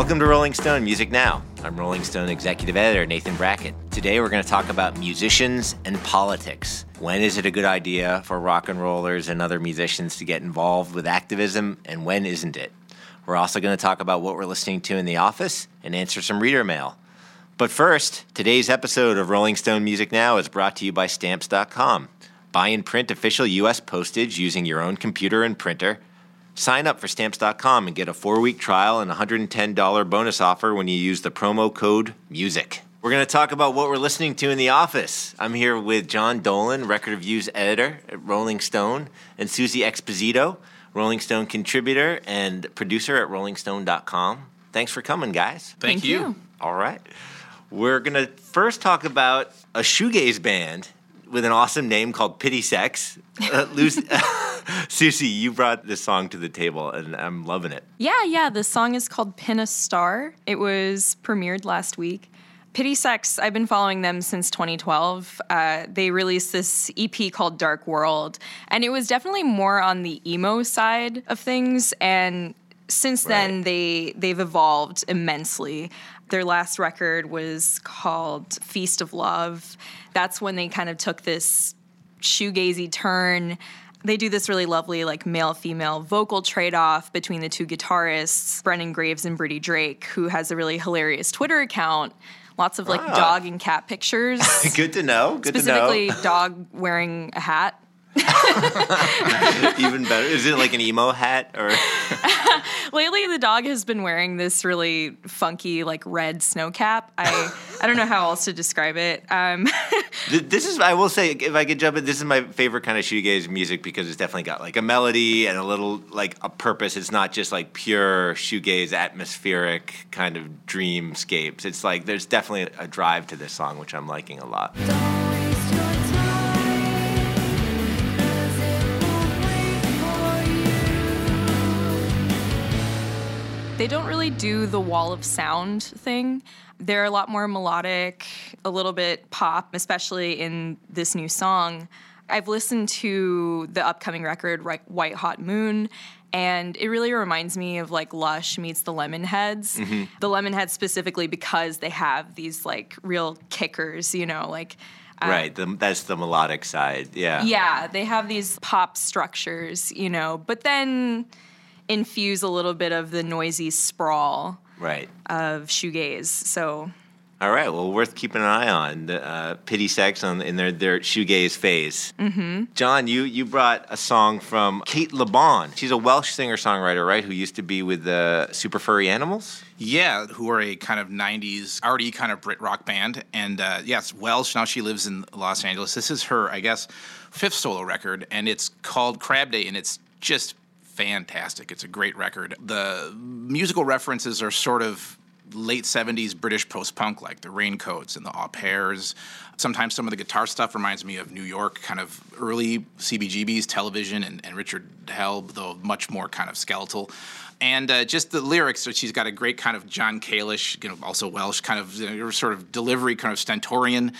Welcome to Rolling Stone Music Now. I'm Rolling Stone executive editor Nathan Brackett. Today we're going to talk about musicians and politics. When is it a good idea for rock and rollers and other musicians to get involved with activism, and when isn't it? We're also going to talk about what we're listening to in the office and answer some reader mail. But first, today's episode of Rolling Stone Music Now is brought to you by Stamps.com. Buy and print official U.S. postage using your own computer and printer. Sign up for Stamps.com and get a four week trial and $110 bonus offer when you use the promo code MUSIC. We're going to talk about what we're listening to in the office. I'm here with John Dolan, record reviews editor at Rolling Stone, and Suzy Exposito, Rolling Stone contributor and producer at RollingStone.com. Thanks for coming, guys. Thank, Thank you. you. All right. We're going to first talk about a shoegaze band with an awesome name called Pity Sex. Uh, Lucy, Suzy, you brought this song to the table, and I'm loving it. Yeah, yeah. The song is called Pin a Star. It was premiered last week. Pity Sex, I've been following them since 2012. Uh, they released this EP called Dark World, and it was definitely more on the emo side of things. And since right. then, they they've evolved immensely. Their last record was called Feast of Love. That's when they kind of took this shoegazy turn. They do this really lovely, like male female vocal trade off between the two guitarists, Brennan Graves and Brittany Drake, who has a really hilarious Twitter account. Lots of like ah. dog and cat pictures. Good to know. Good Specifically, to know. dog wearing a hat. Even better. Is it like an emo hat or? Lately, the dog has been wearing this really funky, like red snow cap. I I don't know how else to describe it. Um, this is, I will say, if I could jump in, this is my favorite kind of shoegaze music because it's definitely got like a melody and a little like a purpose. It's not just like pure shoegaze, atmospheric kind of dreamscapes. It's like there's definitely a drive to this song, which I'm liking a lot. They don't really do the wall of sound thing. They're a lot more melodic, a little bit pop, especially in this new song. I've listened to the upcoming record, White Hot Moon, and it really reminds me of like Lush meets the Lemonheads. Mm-hmm. The Lemonheads specifically because they have these like real kickers, you know, like. Uh, right, the, that's the melodic side, yeah. Yeah, they have these pop structures, you know, but then infuse a little bit of the noisy sprawl right. of shoegaze. So all right, well, worth keeping an eye on. The, uh, Pity Sex on in their their shoegaze phase. Mm-hmm. John, you you brought a song from Cate Le Bon. She's a Welsh singer songwriter, right? Who used to be with the Super Furry Animals. Yeah, who are a kind of '90s R&B kind of Brit rock band, and uh, yes, Welsh. Now she lives in Los Angeles. This is her, I guess, fifth solo record, and it's called Crab Day, and it's just fantastic. It's a great record. The musical references are sort of late 70s British post punk, like the Raincoats and the Au Pairs. Sometimes some of the guitar stuff reminds me of New York, kind of early CBGB's television and, and Richard Hell, though much more kind of skeletal. And uh, just the lyrics, so she's got a great kind of John Cale-ish, you know, also Welsh, kind of you know, sort of delivery, kind of stentorian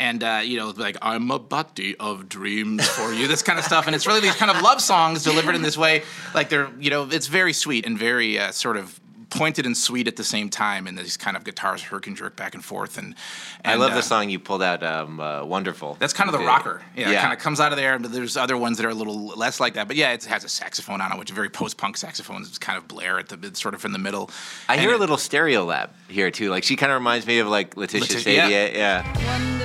and uh, you know, like I'm a body of dreams for you, this kind of stuff, and it's really these kind of love songs delivered in this way, like they're, you know, it's very sweet and very uh, sort of pointed and sweet at the same time, and these kind of guitars herk and jerk back and forth. And, and I love uh, the song you pulled out, um, uh, "Wonderful." That's kind of the rocker. Yeah, yeah. it kind of comes out of there. But there's other ones that are a little less like that. But yeah, it has a saxophone on it, which is very post-punk saxophones. It's kind of blare at the it's sort of in the middle. I and hear it, a little Stereolab here too. Like she kind of reminds me of like Laetitia Laetitia, Yeah. yeah.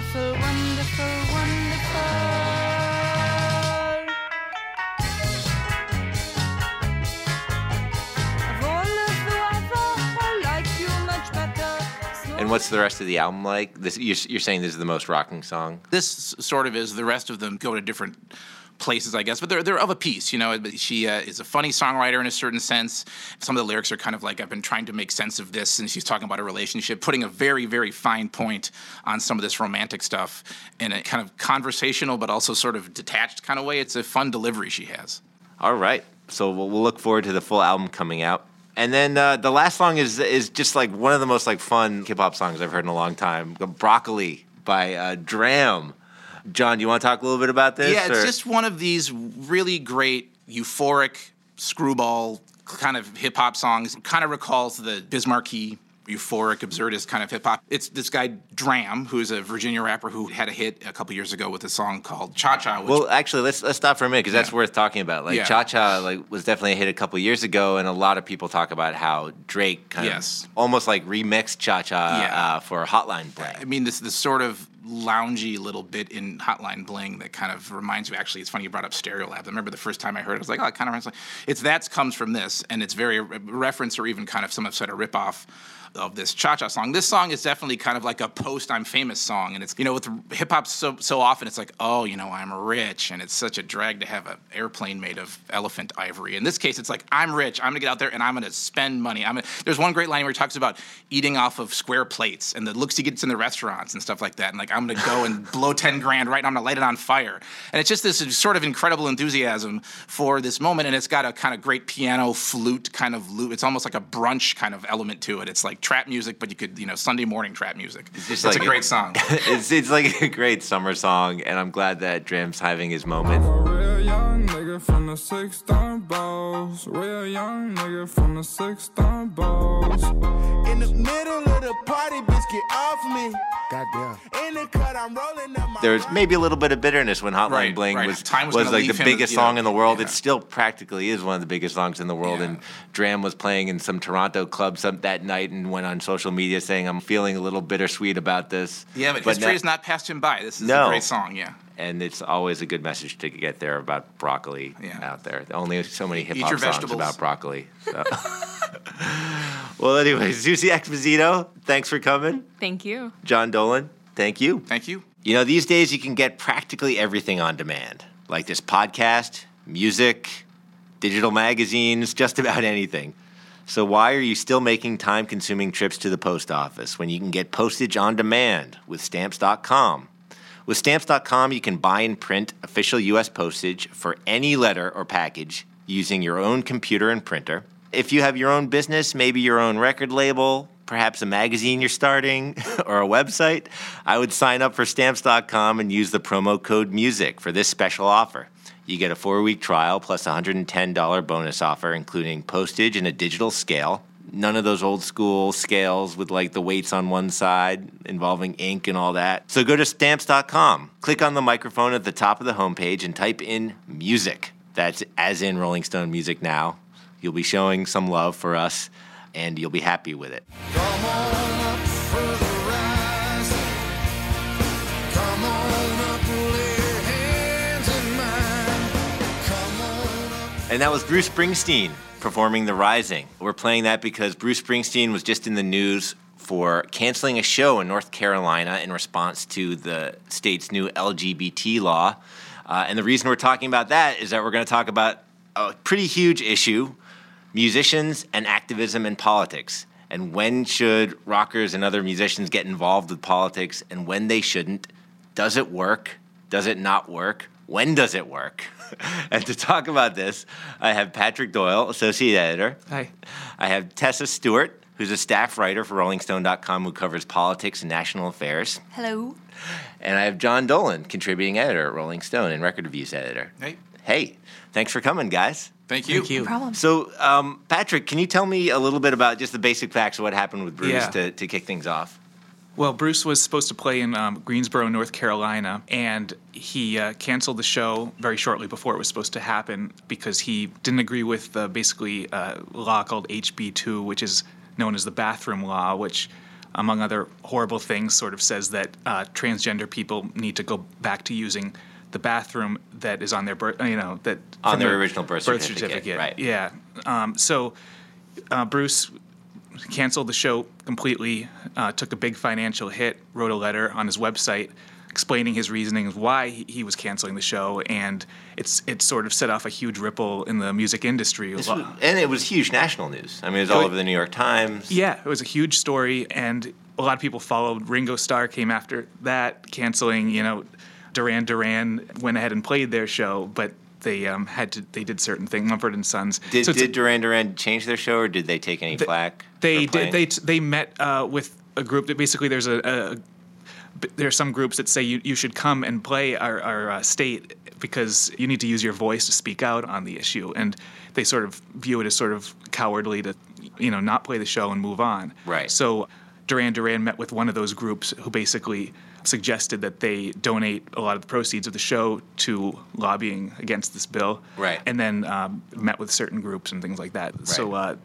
And what's the rest of the album like? This you're, you're saying this is the most rocking song. This sort of is. The rest of them go to different places, I guess, but they're they're of a piece. You know, she uh, is a funny songwriter in a certain sense. Some of the lyrics are kind of like I've been trying to make sense of this, and she's talking about a relationship, putting a very very fine point on some of this romantic stuff in a kind of conversational but also sort of detached kind of way. It's a fun delivery she has. All right, so we'll, we'll look forward to the full album coming out. And then uh, the last song is is just like one of the most like fun hip hop songs I've heard in a long time. Broccoli by uh, Dram. John, do you want to talk a little bit about this? Yeah, it's or? just one of these really great euphoric screwball kind of hip hop songs. Kind of recalls the Biz Markie-y euphoric, absurdist kind of hip hop. It's this guy D.R.A.M., who's a Virginia rapper who had a hit a couple years ago with a song called Cha Cha. Well, actually, let's let's stop for a minute because that's Yeah. worth talking about. Like Yeah. Cha Cha, like was definitely a hit a couple years ago, and a lot of people talk about how Drake kind Yes. of almost like remixed Cha Cha Yeah. uh, for Hotline Bling. I mean, this this sort of loungy little bit in Hotline Bling that kind of reminds me. Actually, it's funny you brought up Stereolab. I remember the first time I heard it, I was like, oh, it kind of reminds me. It's that comes from this, and it's very a reference or even kind of some have said a ripoff of this cha-cha song. This song is definitely kind of like a post I'm famous song, and it's you know with hip hop so so often it's like oh you know I'm rich, and it's such a drag to have an airplane made of elephant ivory. In this case, it's like I'm rich, I'm gonna get out there and I'm gonna spend money. I'm gonna, there's one great line where he talks about eating off of square plates and the looks he gets in the restaurants and stuff like that, and like I'm gonna go and blow ten grand right, now I'm gonna light it on fire, and it's just this sort of incredible enthusiasm for this moment, and it's got a kind of great piano flute kind of loop. It's almost like a brunch kind of element to it. It's like trap music, but you could you know Sunday morning trap music. It's, just a like- great song. it's it's like a great summer song, and I'm glad that D.R.A.M.'s having his moment. A real young nigga from the six stone balls. Real young nigga from the six stone balls. In the middle of the party, bitch, get off me. Goddamn. In the cut, I'm rolling up my. There's maybe a little bit of bitterness when Hotline Right, Bling right. was Time was was, gonna like the leave him, biggest you know, song in the world. yeah. It still practically is one of the biggest songs in the world. Yeah. And D.R.A.M. was playing in some Toronto club some, that night and went on social media saying, "I'm feeling a little bittersweet about this." Yeah, but, history now- has not passed him by. This is No. a great song. Yeah. and it's always a good message to get there about broccoli Yeah. out there. Only so many hip hop your songs vegetables. about broccoli. So. well, anyway, Suzy Exposito, thanks for coming. Thank you. John Dolan, thank you. Thank you. You know, these days you can get practically everything on demand, like this podcast, music, digital magazines, just about anything. So, why are you still making time consuming trips to the post office when you can get postage on demand with stamps.com? With stamps.com, you can buy and print official U.S. postage for any letter or package using your own computer and printer. If you have your own business, maybe your own record label, perhaps a magazine you're starting, or a website, I would sign up for stamps.com and use the promo code MUSIC for this special offer. You get a four week trial plus a $110 bonus offer, including postage and a digital scale. None of those old school scales with like the weights on one side involving ink and all that. So go to stamps.com, click on the microphone at the top of the homepage, and type in music. That's as in Rolling Stone Music Now. You'll be showing some love for us, and you'll be happy with it. Come on up for the rise. Come on up, lay hands in mine. Come on up. And that was Bruce Springsteen performing The Rising. We're playing that because Bruce Springsteen was just in the news for canceling a show in North Carolina in response to the state's new LGBT law. Uh, and the reason we're talking about that is that we're going to talk about a pretty huge issue musicians and activism and politics. And when should rockers and other musicians get involved with politics and when they shouldn't? Does it work? Does it not work? When does it work? and to talk about this, I have Patrick Doyle, associate editor. Hi. I have Tessa Stewart, who's a staff writer for RollingStone.com who covers politics and national affairs. Hello. And I have John Dolan, contributing editor at Rolling Stone and record reviews editor. Hey, Hey, thanks for coming, guys. Thank you. Thank you. Problem. So, um, Patrick, can you tell me a little bit about just the basic facts of what happened with Bruce Yeah. to, to kick things off? Well, Bruce was supposed to play in um, Greensboro, North Carolina, and he uh, canceled the show very shortly before it was supposed to happen because he didn't agree with uh, basically a law called HB2, which is known as the bathroom law, which, among other horrible things, sort of says that uh, transgender people need to go back to using the bathroom that is on their birth, you know, that On from their original birth certificate, right. Yeah. Um, so uh, Bruce canceled the show completely, uh, took a big financial hit, wrote a letter on his website explaining his reasonings why he, was canceling the show, and it's it sort of set off a huge ripple in the music industry. A This lo- was- and it was huge national news. I mean, it was all over the New York Times. yeah, it was a huge story, and a lot of people followed. Ringo Starr came after that, canceling. You know, Duran Duran went ahead and played their show, but they um, had to. They did certain things. Mumford and Sons. Did, So did Duran Duran change their show, or did they take any flack? They did. They they met uh, with a group that basically there's a, a there are some groups that say you, you should come and play our, our uh, state because you need to use your voice to speak out on the issue, and they sort of view it as sort of cowardly to, you know, not play the show and move on. Right. So Duran Duran met with one of those groups who basically suggested that they donate a lot of the proceeds of the show to lobbying against this bill. Right. And then um, met with certain groups and things like that. So uh,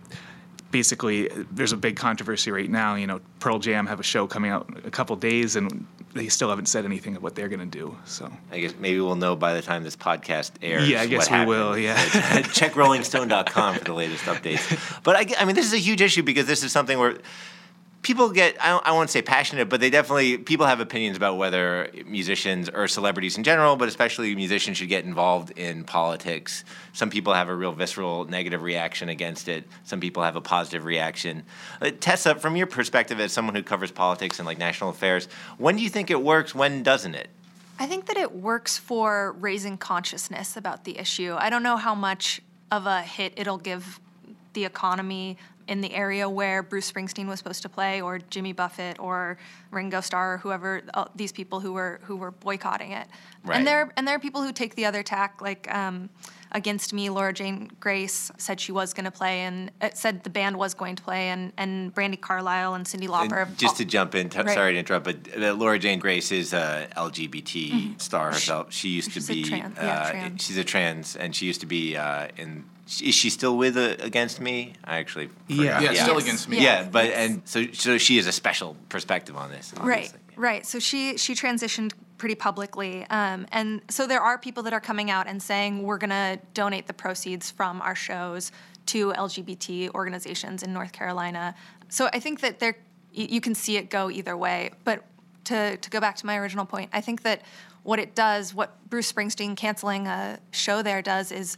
basically, there's a big controversy right now. You know, Pearl Jam have a show coming out in a couple days, and they still haven't said anything of what they're going to do. So I guess maybe we'll know by the time this podcast airs. Yeah, I guess what we will, yeah. Check rollingstone.com for the latest updates. But I, I mean, this is a huge issue because this is something where people get, I, I won't say passionate, but they definitely, people have opinions about whether musicians or celebrities in general, but especially musicians should get involved in politics. Some people have a real visceral negative reaction against it. Some people have a positive reaction. Uh, Tessa, from your perspective as someone who covers politics and like national affairs, when do you think it works? When doesn't it? I think that it works for raising consciousness about the issue. I don't know how much of a hit it'll give the economy in the area where Bruce Springsteen was supposed to play, or Jimmy Buffett, or Ringo Starr, or whoever uh, these people who were who were boycotting it. Right. And there and there are people who take the other tack, like. Um, Against me, Laura Jane Grace said she was going to play, and it said the band was going to play, and, and Brandi Carlile and Cyndi Lauper. And just all- to jump in, t- Right. sorry to interrupt, but uh, Laura Jane Grace is a LGBT star herself. She used Mm-hmm. She's to a be, tran- yeah, uh, trans. she's a trans, and she used to be uh, in. Is she still with uh, Against Me? I actually. Yeah. forgot. Yeah, still against me. Yeah, Yeah. but and so so she has a special perspective on this. Right, obviously. right. So she she transitioned pretty publicly, um, and so there are people that are coming out and saying we're gonna donate the proceeds from our shows to LGBT organizations in North Carolina. So I think that there y- you can see it go either way. But to to go back to my original point, I think that what it does, what Bruce Springsteen canceling a show there does, is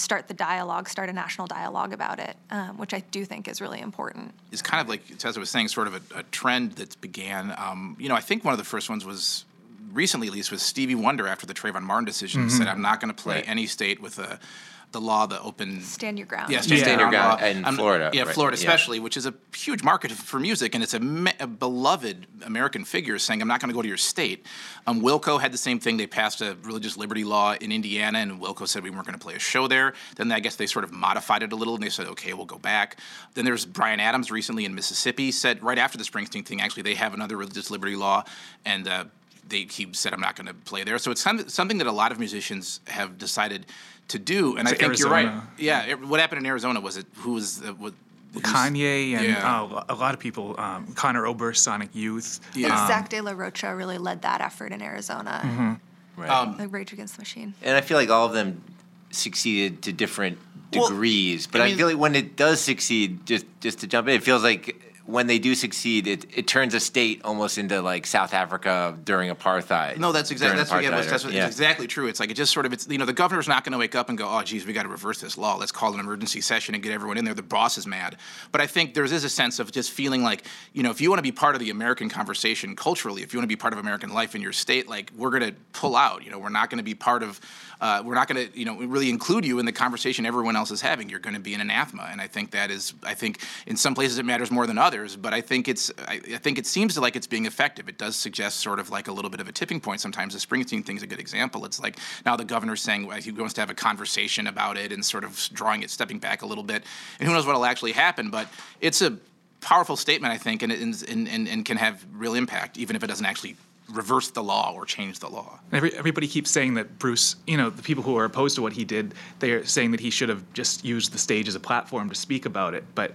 start the dialogue, start a national dialogue about it, um, which I do think is really important. It's kind of like as I was saying, sort of a, a trend that began. Um, you know, I think one of the first ones was recently, at least, was Stevie Wonder after the Trayvon Martin decision. Said, "I'm not going to play Right. any state with a." The law that opened Stand your ground. Yeah, Stand your ground in Um, Florida, Yeah, right, Florida yeah. especially, which is a huge market for music, and it's a, me- a beloved American figure saying, "I'm not going to go to your state." Um, Wilco had the same thing. They passed a religious liberty law in Indiana, and Wilco said we weren't going to play a show there. Then I guess they sort of modified it a little, and they said, "Okay, we'll go back." Then there's Bryan Adams recently in Mississippi said right after the Springsteen thing, actually they have another religious liberty law, and. Uh, they, he said, "I'm not going to play there." So it's some- something that a lot of musicians have decided to do, and I it think you're right. Yeah, it, what happened in Arizona was it? Who was uh, what? Kanye and Yeah. uh, a lot of people, um, Conor Oberst, Sonic Youth. Yeah. Zack De La Rocha really led that effort in Arizona, Mm-hmm. Right. Um, like Rage Against the Machine. and I feel like all of them succeeded to different Well, degrees. But I I, feel like when it does succeed, just just to jump in, it feels like when they do succeed, it, it turns a state almost into like South Africa during apartheid. No, that's exactly that's, what, yeah, that's, what- yeah. exactly true. It's like it just sort of it's you know the governor's not going to wake up and go oh geez we got to reverse this law let's call an emergency session and get everyone in there. The boss is mad, but I think there is a sense of just feeling like you know if you want to be part of the American conversation culturally, if you want to be part of American life in your state, like we're going to pull out. You know we're not going to be part of. Uh, we're not going to, you know, really include you in the conversation everyone else is having. You're going to be an anathema, and I think that is, I think in some places it matters more than others. But I think it's, I, I think it seems like it's being effective. It does suggest sort of like a little bit of a tipping point. Sometimes the Springsteen thing is a good example. It's like now the governor's saying he wants to have a conversation about it and sort of drawing it, stepping back a little bit, and who knows what will actually happen. But it's a powerful statement, I think, and, and, and, and can have real impact, even if it doesn't actually reverse the law or change the law. Every, everybody keeps saying that Bruce, you know, the people who are opposed to what he did, they're saying that he should have just used the stage as a platform to speak about it. But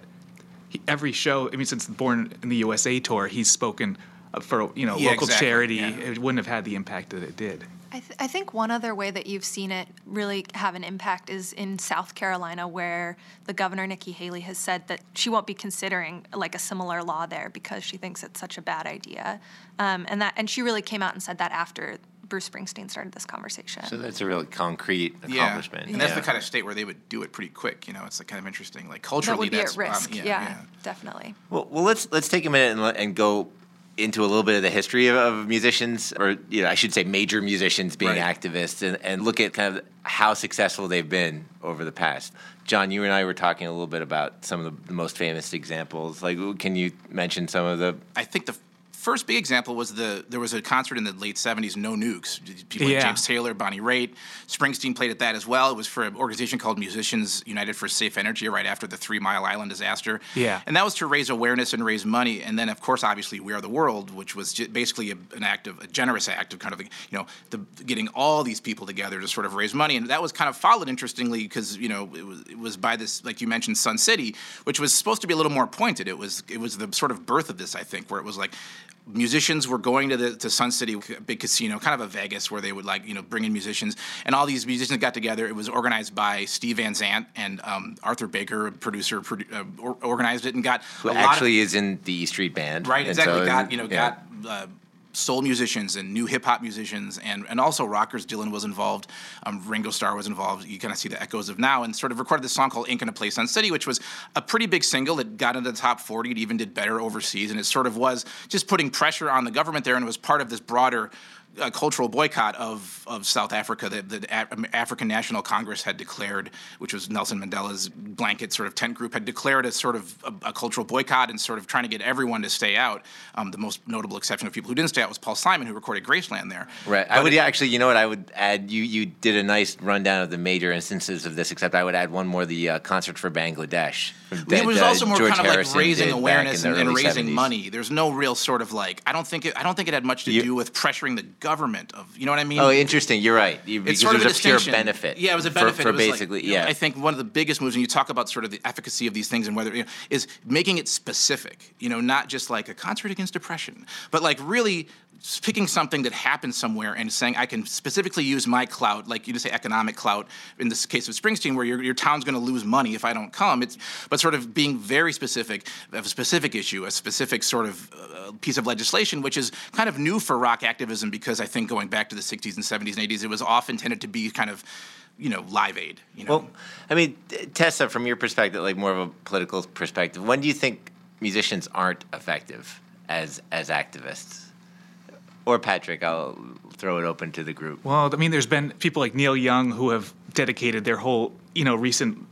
he, every show, I mean, since the Born in the USA tour, he's spoken uh, for, you know, Yeah, local exactly, charity. yeah. It wouldn't have had the impact that it did. I, th- I think one other way that you've seen it really have an impact is in South Carolina, where the governor Nikki Haley has said that she won't be considering like a similar law there because she thinks it's such a bad idea, um, and that and she really came out and said that after Bruce Springsteen started this conversation. So that's a really concrete Yeah, accomplishment. and that's yeah. the kind of state where they would do it pretty quick. You know, it's like kind of interesting. Like culturally, that culturally, would be that's at risk. um, yeah, definitely. Well, well, let's let's take a minute and, let- and go into a little bit of the history of, of musicians, or you know, I should say, major musicians being Right. activists, and, and look at kind of how successful they've been over the past. John, you and I were talking a little bit about some of the, the most famous examples. Like, can you mention some of the? I think the first big example was the there was a concert in the late '70s, No Nukes. People Yeah. like James Taylor, Bonnie Raitt, Springsteen played at that as well. It was for an organization called Musicians United for Safe Energy, right after the Three Mile Island disaster. Yeah. and that was to raise awareness and raise money. And then, of course, obviously, We Are the World, which was basically a, an act of a generous act of kind of you know the, getting all these people together to sort of raise money. And that was kind of followed interestingly because you know it was it was by this like you mentioned Sun City, which was supposed to be a little more pointed. It was it was the sort of birth of this, I think, where it was like musicians were going to the to Sun City, big casino, kind of a Vegas, where they would like you know bring in musicians, and all these musicians got together. It was organized by Steve Van Zandt and um, Arthur Baker, a producer, produ- uh, or- organized it and got Who a lot of- actually is in the E Street Band. Right, exactly. so- got you know yeah. got uh, soul musicians and new hip hop musicians and and also rockers. Dylan was involved. Um, Ringo Starr was involved. You kind of see the echoes of now and sort of recorded this song called "Ain't Gonna Play Sun City," which was a pretty big single. It got into the top 40. It even did better overseas, and it sort of was just putting pressure on the government there, and it was part of this broader. Uh, cultural boycott of, of South Africa that the African National Congress had declared, which was Nelson Mandela's blanket sort of tent group, had declared a sort of a, a cultural boycott and sort of trying to get everyone to stay out. Um, the most notable exception of people who didn't stay out was Paul Simon, who recorded Graceland there. Right. I would it- actually, you know what? I would add. You you did a nice rundown of the major instances of this. Except I would add one more: the uh, concert for Bangladesh. it was uh, also more George kind of like raising awareness and, and raising 70s. money. There's no real sort of like I don't think it, I don't think it had much to You- do with pressuring the government of you know what I mean. Oh, interesting. You're right. You, it's sort it of was a a pure benefit. Yeah, it was a benefit. for, It was like, basically. you know, yeah. I think one of the biggest moves when you talk about sort of the efficacy of these things and whether you know, is making it specific. You know, not just like a concert against depression, but like really picking something that happened somewhere and saying I can specifically use my clout, like you just say economic clout in this case of Springsteen, where your, your town's going to lose money if I don't come. It's but sort of being very specific of a specific issue, a specific sort of uh, piece of legislation, which is kind of new for rock activism because I think going back to the 60s and 70s and 80s, it was often tended to be kind of, you know, live aid. You know, Well, I mean, Tessa, from your perspective, like more of a political perspective, when do you think musicians aren't effective as as activists? Or Patrick, I'll throw it open to the group. Well, I mean, there's been people like Neil Young who have dedicated their whole, you know, recent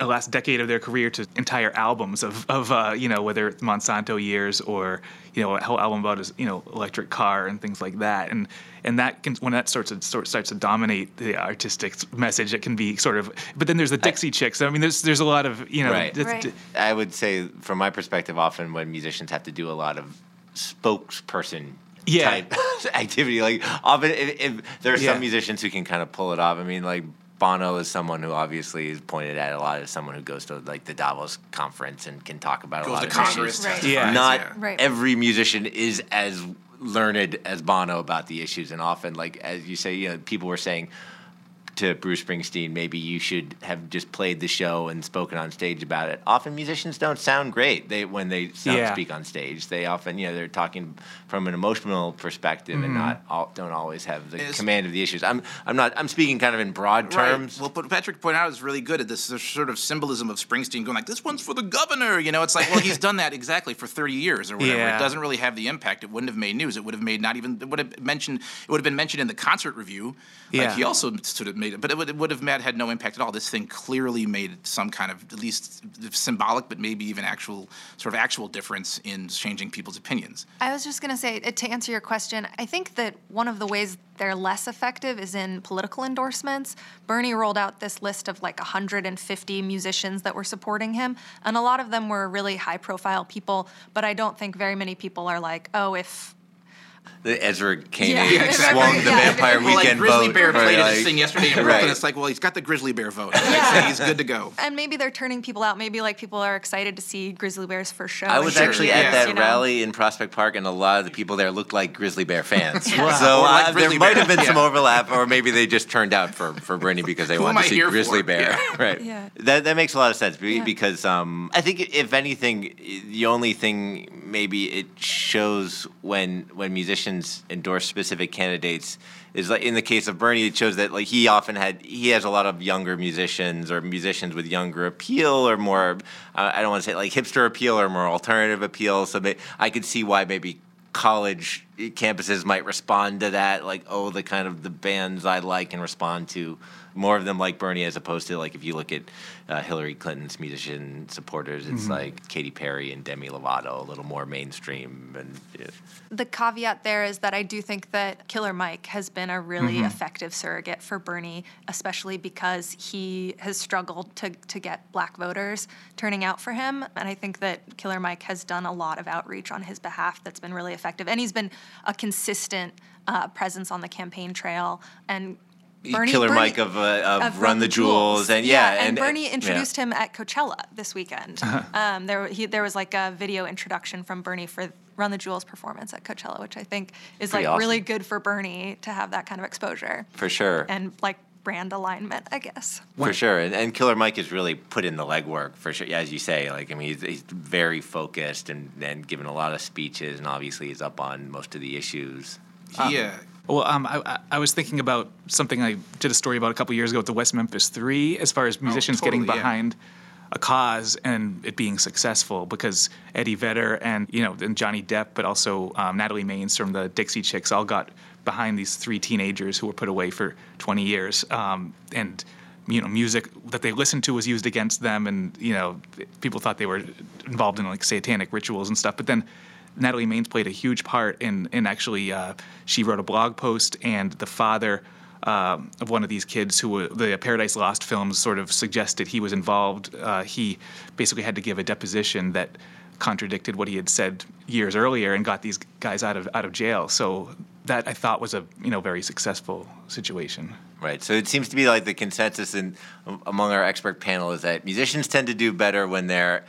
uh, last decade of their career to entire albums of, of uh, you know, whether it's Monsanto years or, you know, a whole album about his, you know, electric car and things like that. And and that can when that starts to sort starts to dominate the artistic message, it can be sort of. But then there's the Dixie Chicks. I mean, there's there's a lot of you know. Right. that's- Right. I would say, from my perspective, often when musicians have to do a lot of spokesperson Yeah. type activity, like often if, if there are Yeah. some musicians who can kind of pull it off. I mean, like Bono is someone who obviously is pointed at a lot as someone who goes to like the Davos conference and can talk about a lot to of Congress. issues. Right. Yeah. Not yeah. Right. every musician is as learned as Bono about the issues, and often, like as you say, you know, people were saying to Bruce Springsteen, maybe you should have just played the show and spoken on stage about it. Often musicians don't sound great. They when they sound, Yeah. speak on stage, they often you know they're talking from an emotional perspective and mm-hmm. not all, don't always have the Is- command of the issues. I'm I'm not I'm speaking kind of in broad terms. Right. Well, what Patrick pointed out is really good at this sort of symbolism of Springsteen going like, "This one's for the governor." You know, it's like, well, he's done that exactly for 30 years or whatever. Yeah. It doesn't really have the impact. It wouldn't have made news. It would have made not even. It would have mentioned. It would have been mentioned in the concert review. Like Yeah. he also sort of made but it would, it would have had, had no impact at all. This thing clearly made some kind of at least symbolic, but maybe even actual sort of actual difference in changing people's opinions. I was just going to say, uh, to answer your question, I think that one of the ways they're less effective is in political endorsements. Bernie rolled out this list of like 150 musicians that were supporting him, and a lot of them were really high profile people, but I don't think very many people are like, oh, if. The Ezra Koenig Yeah, Yeah, exactly. swung the yeah. Vampire Well, like Weekend Grizzly vote. Bear played like- this thing yesterday in Brooklyn. Right. It's like, well, he's got the Grizzly Bear vote. Next thing, he's good to go. And maybe they're turning people out. Maybe like people are excited to see Grizzly Bear's first show. I was two actually years, at that you know? rally in Prospect Park, and a lot of the people there looked like Grizzly Bear fans. Wow. So Or like uh, Grizzly there might have been some overlap, or maybe they just turned out for, for Bernie because they wanted to see Grizzly for? Bear. Yeah. right. Yeah. That that makes a lot of sense Yeah. because um, I think if anything, the only thing maybe it shows when when musicians endorse specific candidates is like in the case of Bernie, it shows that like he often had he has a lot of younger musicians or musicians with younger appeal or more uh, I don't want to say like hipster appeal or more alternative appeal. So may, I could see why maybe college campuses might respond to that, like, oh, the kind of the bands I like and respond to. More of them like Bernie, as opposed to like if you look at uh, Hillary Clinton's musician supporters, it's like Katy Perry and Demi Lovato, a little more mainstream. And yeah. The caveat there is that I do think that Killer Mike has been a really effective surrogate for Bernie, especially because he has struggled to, to get black voters turning out for him. And I think that Killer Mike has done a lot of outreach on his behalf that's been really effective. And he's been a consistent uh, presence on the campaign trail. And Bernie, Killer Bernie- Mike of, uh, of, Run, the Jewels, and yeah, and, and Bernie yeah. introduced him at Coachella this weekend. Um, there, he, there was like a video introduction from Bernie for Run the Jewels performance at Coachella, which I think is Pretty like awesome. really good for Bernie to have that kind of exposure for sure. and like brand alignment, I guess. For sure, and, and Killer Mike has really put in the legwork for sure. Yeah, as you say, like I mean, he's, he's very focused and and given a lot of speeches, and obviously he's up on most of the issues. Yeah. Well, um, I, I- was thinking about something I did a story about a couple years ago with the West Memphis Three, as far as musicians getting totally, yeah. behind a cause and it being successful, because Eddie Vedder and you know and Johnny Depp, but also um, Natalie Maines from the Dixie Chicks, all got behind these three teenagers who were put away for 20 years, um, and you know music that they listened to was used against them, and you know people thought they were involved in like satanic rituals and stuff, but then. Natalie Maines played a huge part in in actually uh, she wrote a blog post and the father um of one of these kids who the Paradise Lost films sort of suggested he was involved. Uh, he basically had to give a deposition that contradicted what he had said years earlier and got these guys out of out of jail. So that I thought was a you know very successful situation. Right. So it seems to be like the consensus in among our expert panel is that musicians tend to do better when they're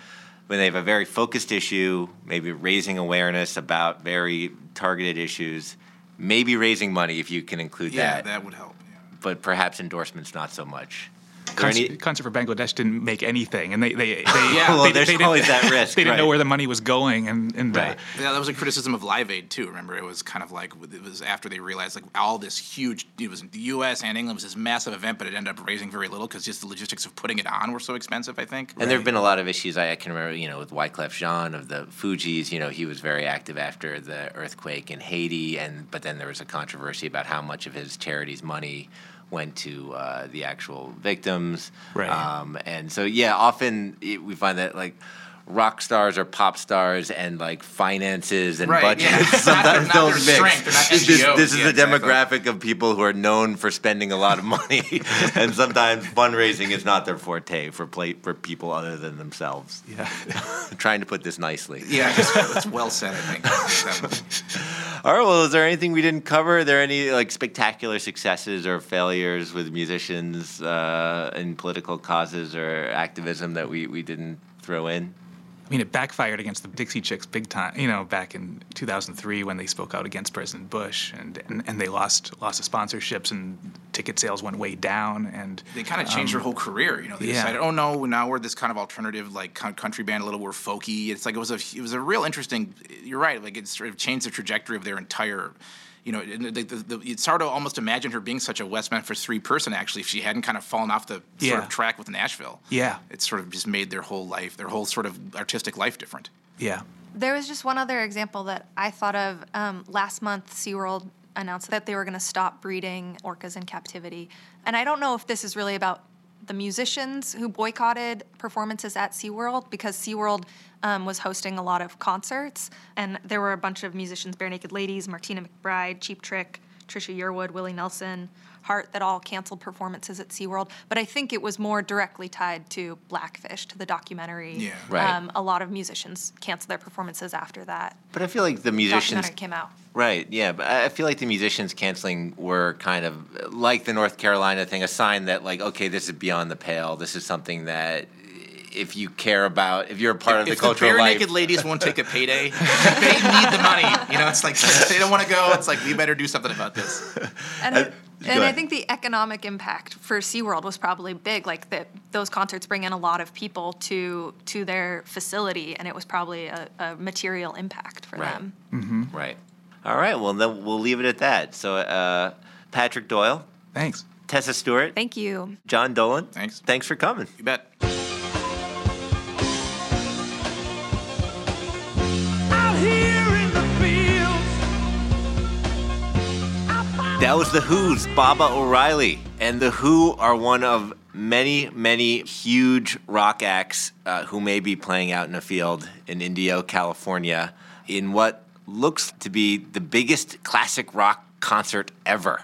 when they have a very focused issue, maybe raising awareness about very targeted issues, maybe raising money if you can include Yeah, that, Yeah, that would help. yeah. but perhaps endorsements not so much. Are there Concert, any- Concert for Bangladesh didn't make anything, and they they, they Yeah, well, they, there's they didn't- always that risk, They didn't know where the money was going, and and uh, Yeah, that was a criticism of Live Aid too. Remember, it was kind of like it was after they realized like all this huge. It was the U.S. and England was this massive event, but it ended up raising very little because just the logistics of putting it on were so expensive. I think. And there have been a lot of issues. I, I can remember, you know, with Wyclef Jean of the Fugees. You know, he was very active after the earthquake in Haiti, and but then there was a controversy about how much of his charity's money went to uh, the actual victims. Right. Um, and so, yeah, often it, we find that like. Rock stars or pop stars and like finances and Right, budgets yeah. Sometimes don't mix. strength. This, this is Yeah, a exactly. demographic of people who are known for spending a lot of money, and sometimes fundraising is not their forte for play, for people other than themselves. yeah. Trying to put this nicely. Yeah, it's well said. I think. All right. Well, is there anything we didn't cover? Are there any like spectacular successes or failures with musicians uh, in political causes or activism that we, we didn't throw in? I mean, it backfired against the Dixie Chicks big time. You know, back in 2003 when they spoke out against President Bush, and and, and they lost lost the sponsorships, and ticket sales went way down. And they kind of changed um, their whole career. You know, they yeah. decided, oh no, now we're this kind of alternative like country band, a little more folky. It's like it was a it was a real interesting. You're right, like it sort of changed the trajectory of their entire. You know, the, the, the, it's hard to almost imagine her being such a West Memphis three person actually if she hadn't kind of fallen off the sort of track with Nashville. Yeah. it sort of just made their whole life, their whole sort of artistic life different. yeah, There was just one other example that I thought of. Um, last month, SeaWorld announced that they were going to stop breeding orcas in captivity. And I don't know if this is really about the musicians who boycotted performances at SeaWorld because SeaWorld um, was hosting a lot of concerts. And there were a bunch of musicians, Barenaked Ladies, Martina McBride, Cheap Trick, Trisha Yearwood, Willie Nelson, Hart, that all canceled performances at SeaWorld. But I think it was more directly tied to Blackfish, to the documentary. Yeah. Right. Um, a lot of musicians canceled their performances after that But I feel like the musicians documentary came out. Right, yeah, but I I feel like the musicians canceling were kind of like the North Carolina thing, a sign that like, okay, this is beyond the pale. This is something that if you care about, if you're a part of the if cultural bare life, naked ladies won't take a payday, they need the money. You know, it's like they don't want to go. It's like we better do something about this. And, I, go and I think the economic impact for SeaWorld was probably big. Like that, those concerts bring in a lot of people to to their facility, and it was probably a, a material impact for Right. them. right? All right, well then we'll leave it at that. So, uh, Patrick Doyle, thanks. Tessa Stewart, Thank you. John Dolan, Thanks. thanks for coming. You bet. That was The Who's Baba O'Riley. And The Who are one of many, many huge rock acts uh, who may be playing out in a field in Indio, California, in what looks to be the biggest classic rock concert ever.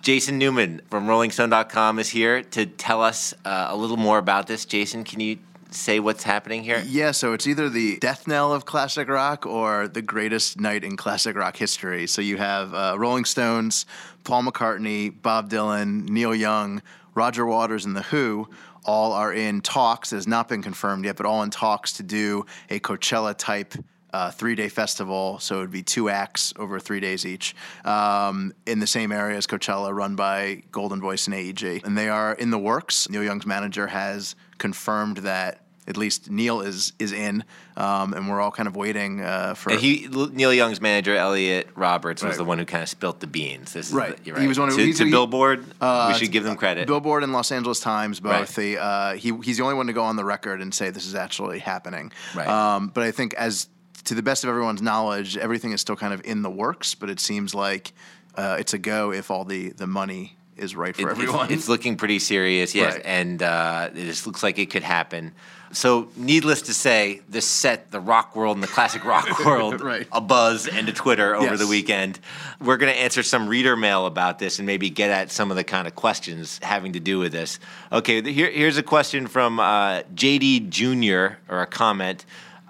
Jason Newman from RollingStone.com is here to tell us uh, a little more about this. Jason, can you say what's happening here? Yeah, so it's either the death knell of classic rock or the greatest night in classic rock history. So you have uh, Rolling Stones, Paul McCartney, Bob Dylan, Neil Young, Roger Waters, and The Who. All are in talks. It has not been confirmed yet, but all in talks to do a Coachella type uh, three day festival. So it would be two acts over three days each um, in the same area as Coachella, run by Goldenvoice and AEG. And they are in the works. Neil Young's manager has confirmed that at least Neil is is in, um, and we're all kind of waiting uh, for. And he, Neil Young's manager, Elliot Roberts, was Right. the one who kind of spilt the beans. This is Right. the- you're He was one of- to, to he- Billboard. Uh, we should give them credit. Billboard and Los Angeles Times both. Right. They, uh, he he's the only one to go on the record and say this is actually happening. Right. Um, but I think as to the best of everyone's knowledge, everything is still kind of in the works. But it seems like uh, it's a go if all the the money is right for It- everyone. It's, it's looking pretty serious, yes, Right. and uh, it just looks like it could happen. So, needless to say, this set the rock world and the classic rock world Right. a buzz and a Twitter over Yes. the weekend. We're going to answer some reader mail about this and maybe get at some of the kind of questions having to do with this. Okay, here, here's a question from uh, JD Jr. or a comment.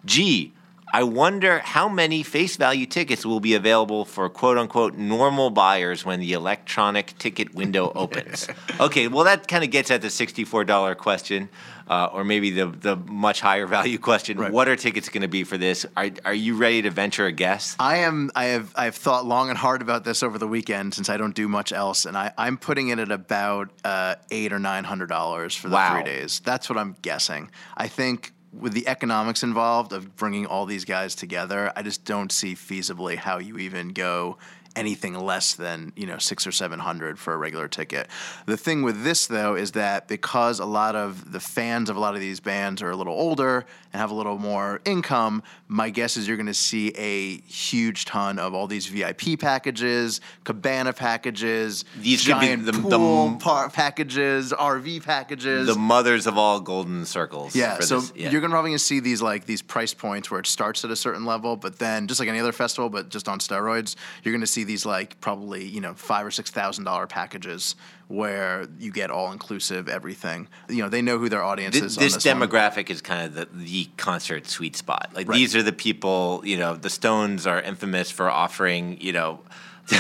Gee, I wonder how many face value tickets will be available for quote unquote normal buyers when the electronic ticket window opens. okay, well, that kind of gets at the $64 question, uh, or maybe the, the much higher value question. Right. What are tickets going to be for this? Are, are you ready to venture a guess? I am. I have. I have thought long and hard about this over the weekend since I don't do much else, and I, I'm putting it at about uh, eight or nine hundred dollars for the Wow. three days. That's what I'm guessing. I think with the economics involved of bringing all these guys together, I just don't see feasibly how you even go anything less than you know six or seven hundred for a regular ticket. The thing with this though is that because a lot of the fans of a lot of these bands are a little older and have a little more income, my guess is you're going to see a huge ton of all these VIP packages, cabana packages, These giant the- the pool m- par- packages, RV packages. The mothers of all golden circles. Yeah, so this. Yeah. you're gonna probably see these like these price points where it starts at a certain level, but then just like any other festival, but just on steroids, you're gonna see these like probably you know five or six thousand dollar packages where you get all inclusive everything. You know they know who their audience Th- is. this on this one. demographic is kind of the, the concert sweet spot. Like Right. these are the people, you know, the Stones are infamous for offering, you know,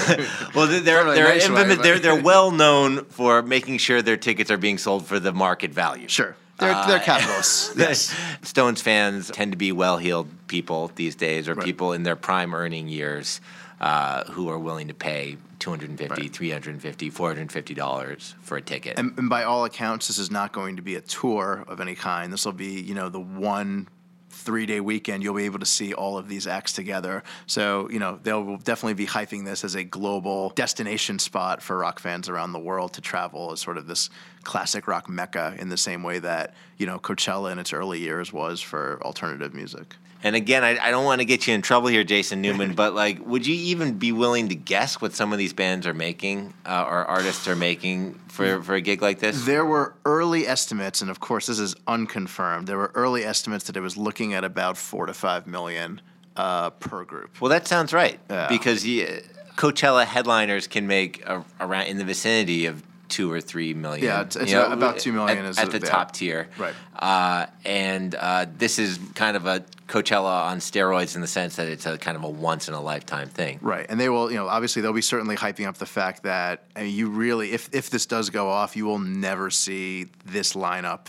well, they're they're, really they're nice infamous. but- They're they're well known for making sure their tickets are being sold for the market value. Sure, they're Uh, they're capitalists. yes. Stones fans tend to be well-heeled people these days, or Right. people in their prime earning years uh, who are willing to pay 250 Right. 350 450 dollars for a ticket. And, and by all accounts, this is not going to be a tour of any kind. This will be, you know, the one three day weekend you'll be able to see all of these acts together. So, you know, they'll definitely be hyping this as a global destination spot for rock fans around the world to travel as sort of this classic rock mecca in the same way that, you know, Coachella in its early years was for alternative music. And again, I, I don't want to get you in trouble here, Jason Newman, but like, would you even be willing to guess what some of these bands are making uh, or artists are making for, for a gig like this? There were early estimates, and of course, this is unconfirmed. There were early estimates that it was looking at about four to five million uh, per group. Well, that sounds right Yeah. because you, Coachella headliners can make a, around in the vicinity of two or three million. Yeah, it's- it's you know, about two million at, is at the- top tier. Right. Uh, and uh, this is kind of a Coachella on steroids in the sense that it's a kind of a once in a lifetime thing. Right, and they will, you know, obviously they'll be certainly hyping up the fact that I mean, you really, if if this does go off, you will never see this lineup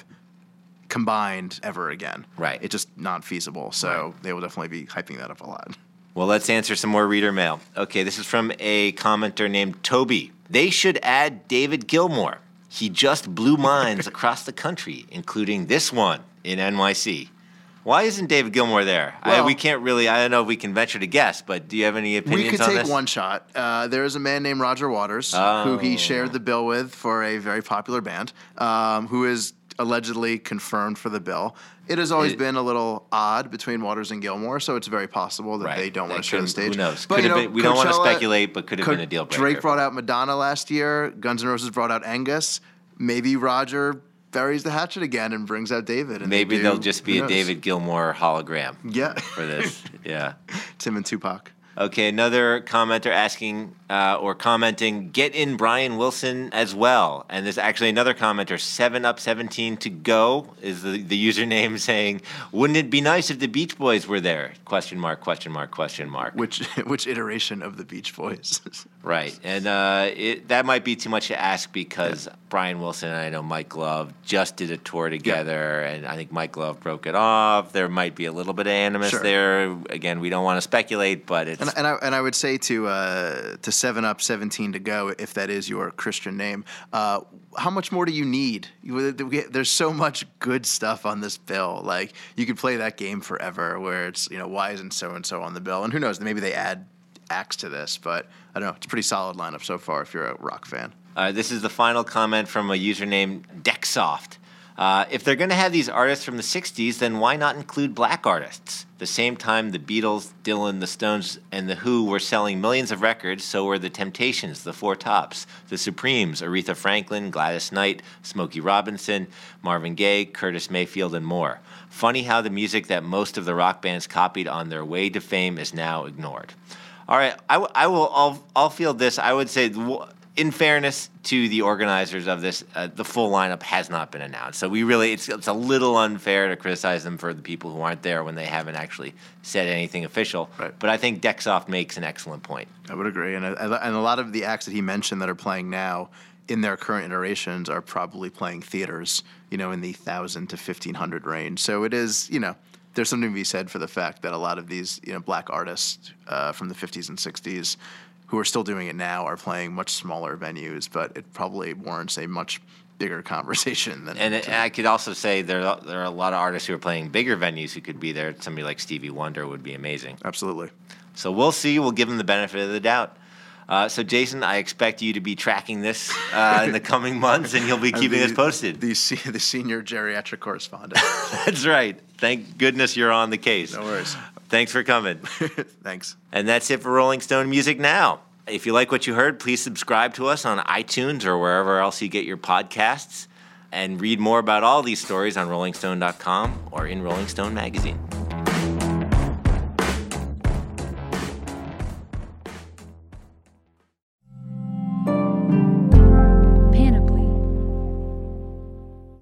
combined ever again. Right. it's just not feasible. So they will definitely be hyping that up a lot. Well, let's answer some more reader mail. Okay, this is from a commenter named Toby. They should add David Gilmour. He just blew minds across the country, including this one in NYC. Why isn't David Gilmour there? I, Well- we can't really. I don't know if we can venture to guess, but do you have any opinions we could on take this? one shot. Uh, there is a man named Roger Waters who Oh. he shared the bill with for a very popular band, um, who is allegedly confirmed for the bill. It has always It- been a little odd between Waters and Gilmour, so it's very possible that Right. they don't want to share the stage. who knows? But you know, been- we don't wanna speculate, but could have been a deal breaker. Drake brought out Madonna last year. Guns N' Roses brought out Angus. Maybe Roger buries the hatchet again and brings out David. And they Maybe do- there'll just be a? David Gilmour hologram Yeah, for this. yeah. Tim and Tupac. Okay, another commenter asking uh, or commenting, get in Brian Wilson as well. And there's actually another commenter, 7 up 17 to go is the, the username saying, wouldn't it be nice if the Beach Boys were there? Question mark, question mark, question mark. Which which iteration of the Beach Boys? Right, and uh, it, that might be too much to ask because Brian Wilson and I know Mike Love just did a tour together, and I think Mike Love broke it off. There might be a little bit of animus Sure. there. Again, we don't want to speculate, but it's And, and I and I would say to uh, to seven up, seventeen to go, if that is your Christian name. Uh, how much more do you need? There's so much good stuff on this bill. Like you could play that game forever, where it's you know why isn't so and so on the bill, and who knows? Maybe they add acts to this, but I don't know. It's a pretty solid lineup so far if you're a rock fan. Uh, this is the final comment from a user named Dexsoft. Uh, if they're going to have these artists from the 60s, then why not include black artists? The same time the Beatles, Dylan, the Stones, and the Who were selling millions of records, so were the Temptations, the Four Tops, the Supremes, Aretha Franklin, Gladys Knight, Smokey Robinson, Marvin Gaye, Curtis Mayfield, and more. Funny how the music that most of the rock bands copied on their way to fame is now ignored. All right, I, w- I will. I'll, I'll field this. I would say, in fairness to the organizers of this, uh, the full lineup has not been announced. So we really, it's it's a little unfair to criticize them for the people who aren't there when they haven't actually said anything official. Right. But I think Dexoff makes an excellent point. I would agree, and I- and a lot of the acts that he mentioned that are playing now in their current iterations are probably playing theaters, you know, in the thousand to fifteen hundred range. So it is, you know, there's something to be said for the fact that a lot of these, you know, black artists uh, from the '50s and '60s who are still doing it now are playing much smaller venues, but it probably warrants a much bigger conversation than. And, it- and I could also say there are, there are a lot of artists who are playing bigger venues who could be there. Somebody like Stevie Wonder would be amazing. absolutely. So we'll see. We'll give them the benefit of the doubt. Uh, so, Jason, I expect you to be tracking this uh, in the coming months, and you'll be keeping the, us posted. The the senior geriatric correspondent. That's right. Thank goodness you're on the case. no worries. Thanks for coming. Thanks. and that's it for Rolling Stone Music Now. If you like what you heard, please subscribe to us on iTunes or wherever else you get your podcasts. And read more about all these stories on rollingstone.com or in Rolling Stone magazine.